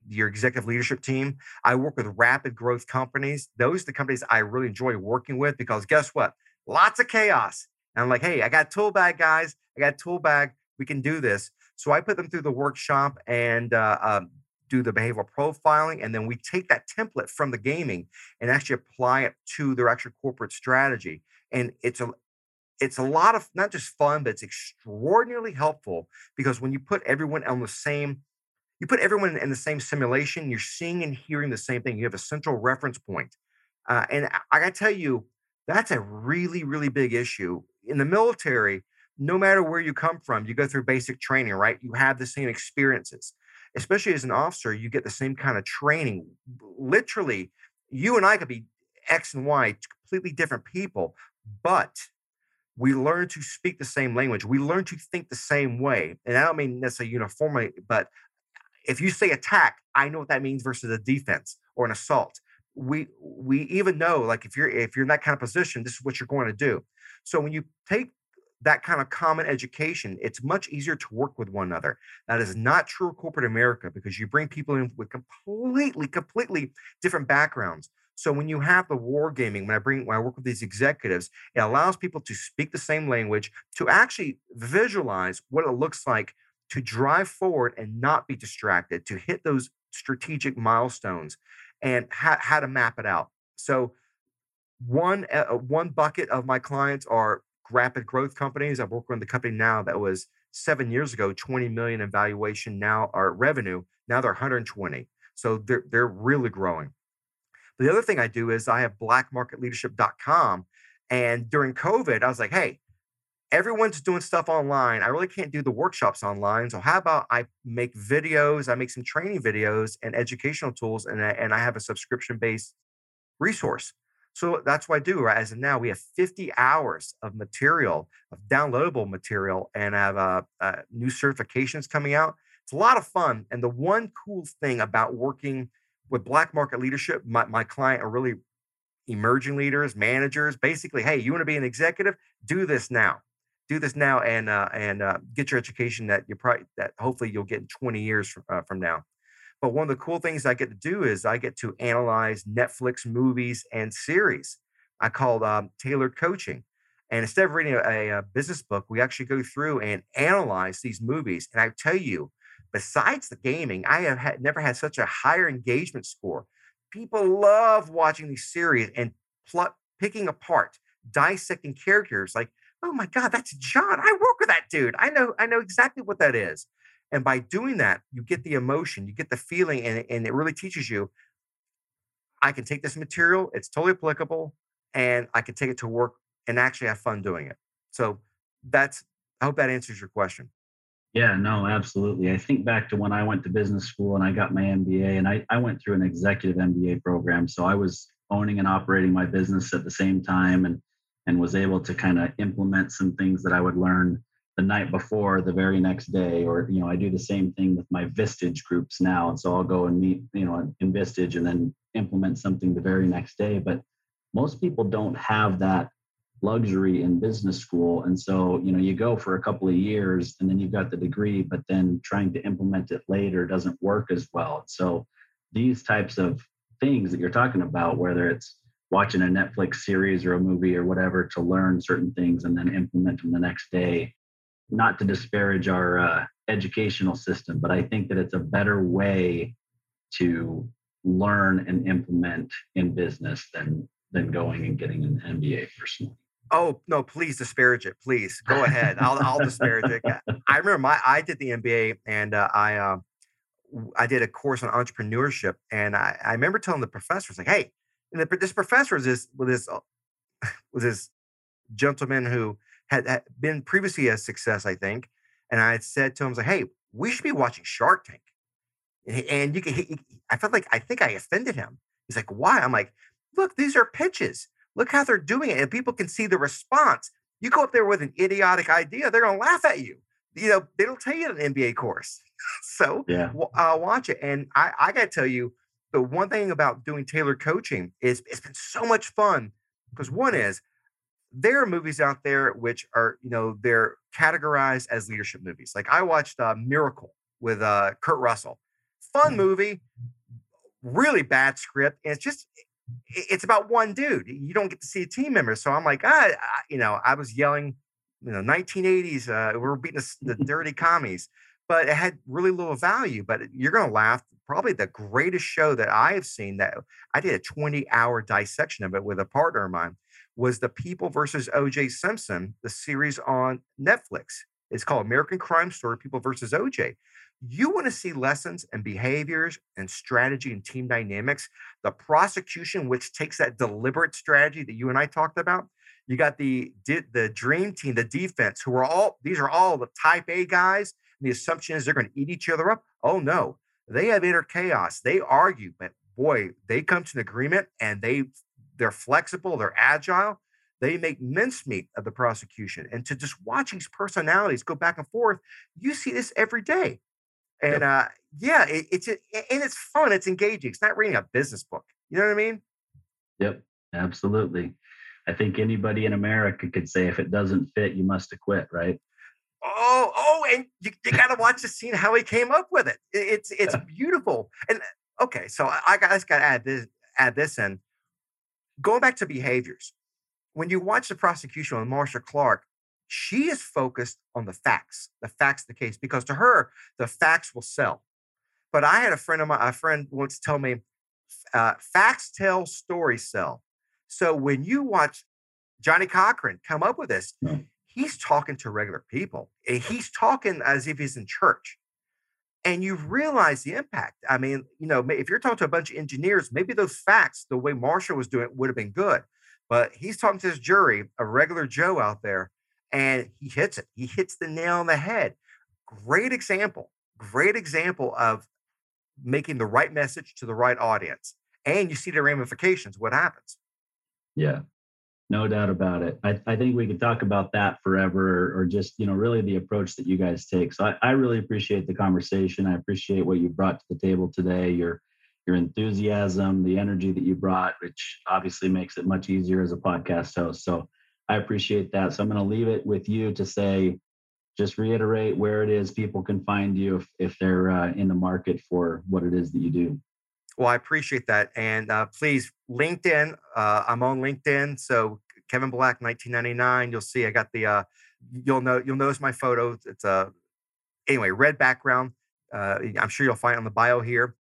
your executive leadership team. I work with rapid growth companies. Those are the companies I really enjoy working with because guess what? Lots of chaos. And I'm like, hey, I got tool bag, guys. I got tool bag. We can do this. So I put them through the workshop and uh, um, do the behavioral profiling. And then we take that template from the gaming and actually apply it to their actual corporate strategy. And it's a it's a lot of not just fun, but it's extraordinarily helpful because when you put everyone on the same you put everyone in the same simulation, you're seeing and hearing the same thing. You have a central reference point. Uh, and I, I got to tell you, that's a really, really big issue. In the military, no matter where you come from, you go through basic training, right? You have the same experiences. Especially as an officer, you get the same kind of training. Literally, you and I could be X and Y, completely different people, but we learn to speak the same language. We learn to think the same way. And I don't mean necessarily uniformly, but if you say attack, I know what that means versus a defense or an assault. We we even know like if you're if you're in that kind of position, this is what you're going to do. So when you take that kind of common education, it's much easier to work with one another. That is not true of corporate America because you bring people in with completely, completely different backgrounds. So when you have the war gaming, when I bring when I work with these executives, it allows people to speak the same language, to actually visualize what it looks like to drive forward and not be distracted, to hit those strategic milestones and how, how to map it out. So one uh, uh, one bucket of my clients are rapid growth companies. I've worked with the company now that was seven years ago, 20 million in valuation now our revenue. Now they're 120. So they're they're really growing. But the other thing I do is I have blackmarketleadership.com. And during COVID, I was like, hey, everyone's doing stuff online. I really can't do the workshops online. So how about I make videos? I make some training videos and educational tools, and I, and I have a subscription based resource. So that's what I do. Right? As of now, we have 50 hours of material, of downloadable material, and I have uh, uh, new certifications coming out. It's a lot of fun. And the one cool thing about working with Black Market Leadership, my, my client are really emerging leaders, managers. Basically, hey, you want to be an executive? Do this now do this now and uh, and uh, get your education that you probably that hopefully you'll get in 20 years from, uh, from now. But one of the cool things I get to do is I get to analyze Netflix movies and series. I call um, tailored coaching. And instead of reading a, a, business book, we actually go through and analyze these movies. And I tell you, besides the gaming, I have had, never had such a higher engagement score. People love watching these series and pl- picking apart, dissecting characters. Like oh my God, that's John. I work with that dude. I know, I know exactly what that is. And by doing that, you get the emotion, you get the feeling, and, and it really teaches you I can take this material, it's totally applicable, and I can take it to work and actually have fun doing it. So that's, I hope that answers your question. Yeah, no, absolutely. I think back to when I went to business school and I got my MBA, and I, I went through an executive MBA program. So I was owning and operating my business at the same time. And and was able to kind of implement some things that I would learn the night before the very next day or you know i do the same thing with my vistage groups now. And so i'll go and meet you know in vistage and then implement something the very next day. But most people don't have that luxury in business school. And so you know you go for a couple of years and then you've got the degree but then trying to implement it later doesn't work as well. So these types of things that you're talking about whether it's watching a netflix series or a movie or whatever to learn certain things and then implement them the next day not to disparage our uh, educational system but i think that it's a better way to learn and implement in business than than going and getting an MBA personally. Oh no! Please disparage it. Please go ahead. I'll I'll disparage it. I remember my I did the MBA and uh, I uh, I did a course on entrepreneurship and I, I remember telling the professors like, hey, the, this professor was this with this uh, was this gentleman who had, had, been previously a success, I think, and I had said to him, I was like, hey, we should be watching Shark Tank. And you can, he, I felt like I think I offended him. He's like, why? I'm like, look, these are pitches. Look how they're doing it. And people can see the response. You go up there with an idiotic idea, they're going to laugh at you. You know, they don't tell you an MBA course. so yeah. uh, watch it. And I, I got to tell you, the one thing about doing tailored coaching is it's been so much fun because one is there are movies out there which are, you know, they're categorized as leadership movies. Like I watched uh, Miracle with uh, Kurt Russell. Fun mm-hmm. movie, really bad script. And it's just, it's about one dude. You don't get to see a team member. So I'm like, ah, you know, I was yelling, you know, 1980s, uh, we were beating the, the dirty commies, but it had really little value. But you're going to laugh. Probably the greatest show that I have seen that I did a 20 hour dissection of it with a partner of mine was The People versus OJ Simpson, the series on Netflix. It's called American Crime Story People versus OJ. You want to see lessons and behaviors and strategy and team dynamics. The prosecution, which takes that deliberate strategy that you and I talked about. You got the the dream team, the defense, who are all these are all the type A guys. And the assumption is they're going to eat each other up. Oh no, they have inner chaos. They argue, but boy, they come to an agreement and they they're flexible, they're agile. They make mincemeat of the prosecution. And to just watch these personalities go back and forth, you see this every day. And yep. uh, yeah, it, it's and it's fun. It's engaging. It's not reading a business book. You know what I mean? Yep, absolutely. I think anybody in America could say if it doesn't fit, you must acquit, right? Oh, oh, and you, you got to watch the scene how he came up with it. It's it's yeah. beautiful. And okay, so I, I got to add this add this in. Going back to behaviors, when you watch the prosecution on Marcia Clark, she is focused on the facts, the facts of the case, because to her, the facts will sell. But I had a friend of my a friend once tell me, uh, facts tell, stories sell. So when you watch Johnnie Cochran come up with this, yeah. he's talking to regular people. He's talking as if he's in church. And you realize the impact. I mean, you know, if you're talking to a bunch of engineers, maybe those facts, the way Marshall was doing it, would have been good. But he's talking to his jury, a regular Joe out there, and he hits it. He hits the nail on the head. Great example. Great example of making the right message to the right audience. And you see the ramifications, what happens. Yeah, no doubt about it. I, I think we could talk about that forever or, or, just, you know, really the approach that you guys take. So I, I really appreciate the conversation. I appreciate what you brought to the table today, your your enthusiasm, the energy that you brought, which obviously makes it much easier as a podcast host. So I appreciate that. So I'm going to leave it with you to say, just reiterate where it is people can find you if, if they're uh, in the market for what it is that you do. Well, I appreciate that. And uh, please, LinkedIn, uh, I'm on LinkedIn. So Kevin Black, 1999. You'll see I got the, uh, you'll know, you'll notice my photo. It's a, uh, anyway, red background. Uh, I'm sure you'll find on the bio here.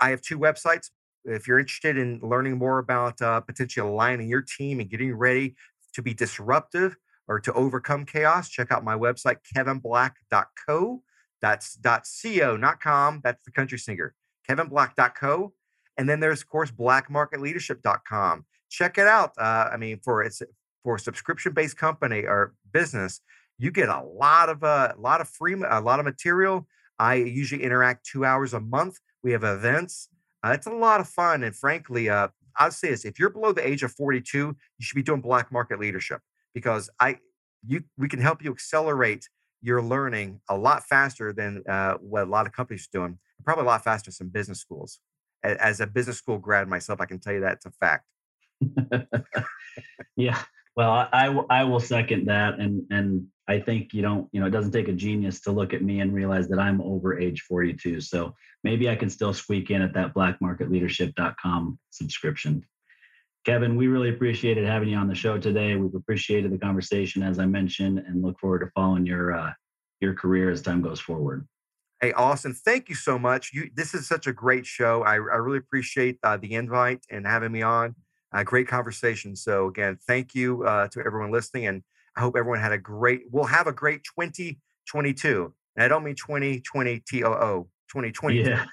I have two websites. If you're interested in learning more about uh, potentially aligning your team and getting ready to be disruptive or to overcome chaos, check out my website, kevinblack.co. That's .co, not com. That's the country singer. kevinblack.co. And then there's, of course, blackmarketleadership.com. Check it out. Uh, I mean, for it's for a subscription-based company or business, you get a lot of uh, a lot of free a lot of material. I usually interact two hours a month. We have events. Uh, it's a lot of fun, and frankly, uh, I'll say this: if you're below the age of 42, you should be doing black market leadership because I you we can help you accelerate your learning a lot faster than uh, what a lot of companies are doing. Probably a lot faster than business schools. As a business school grad myself, I can tell you that it's a fact. yeah. Well, I will second that, and and I think you don't you know it doesn't take a genius to look at me and realize that I'm over age 42. So maybe I can still squeak in at that blackmarketleadership.com subscription. Kevin, we really appreciated having you on the show today. We've appreciated the conversation, as I mentioned, and look forward to following your uh, your career as time goes forward. Hey, Austin, thank you so much. You, this is such a great show. I, I really appreciate uh, the invite and having me on. Uh, great conversation. So again, thank you uh, to everyone listening, and I hope everyone had a great. We'll have a great 2022, and I don't mean 2020 T O O 2020. Yeah.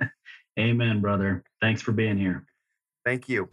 Amen, brother. Thanks for being here. Thank you.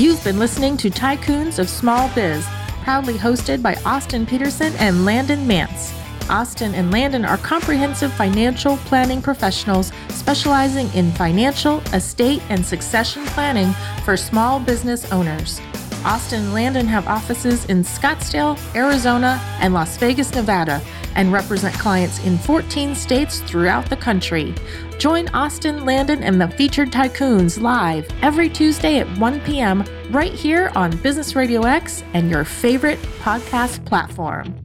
You've been listening to Tycoons of Small Biz, proudly hosted by Austin Peterson and Landon Nance. Austin and Landon are comprehensive financial planning professionals specializing in financial, estate, and succession planning for small business owners. Austin and Landon have offices in Scottsdale, Arizona, and Las Vegas, Nevada, and represent clients in 14 states throughout the country. Join Austin, Landon, and the featured tycoons live every Tuesday at 1 p.m. right here on Business Radio X and your favorite podcast platform.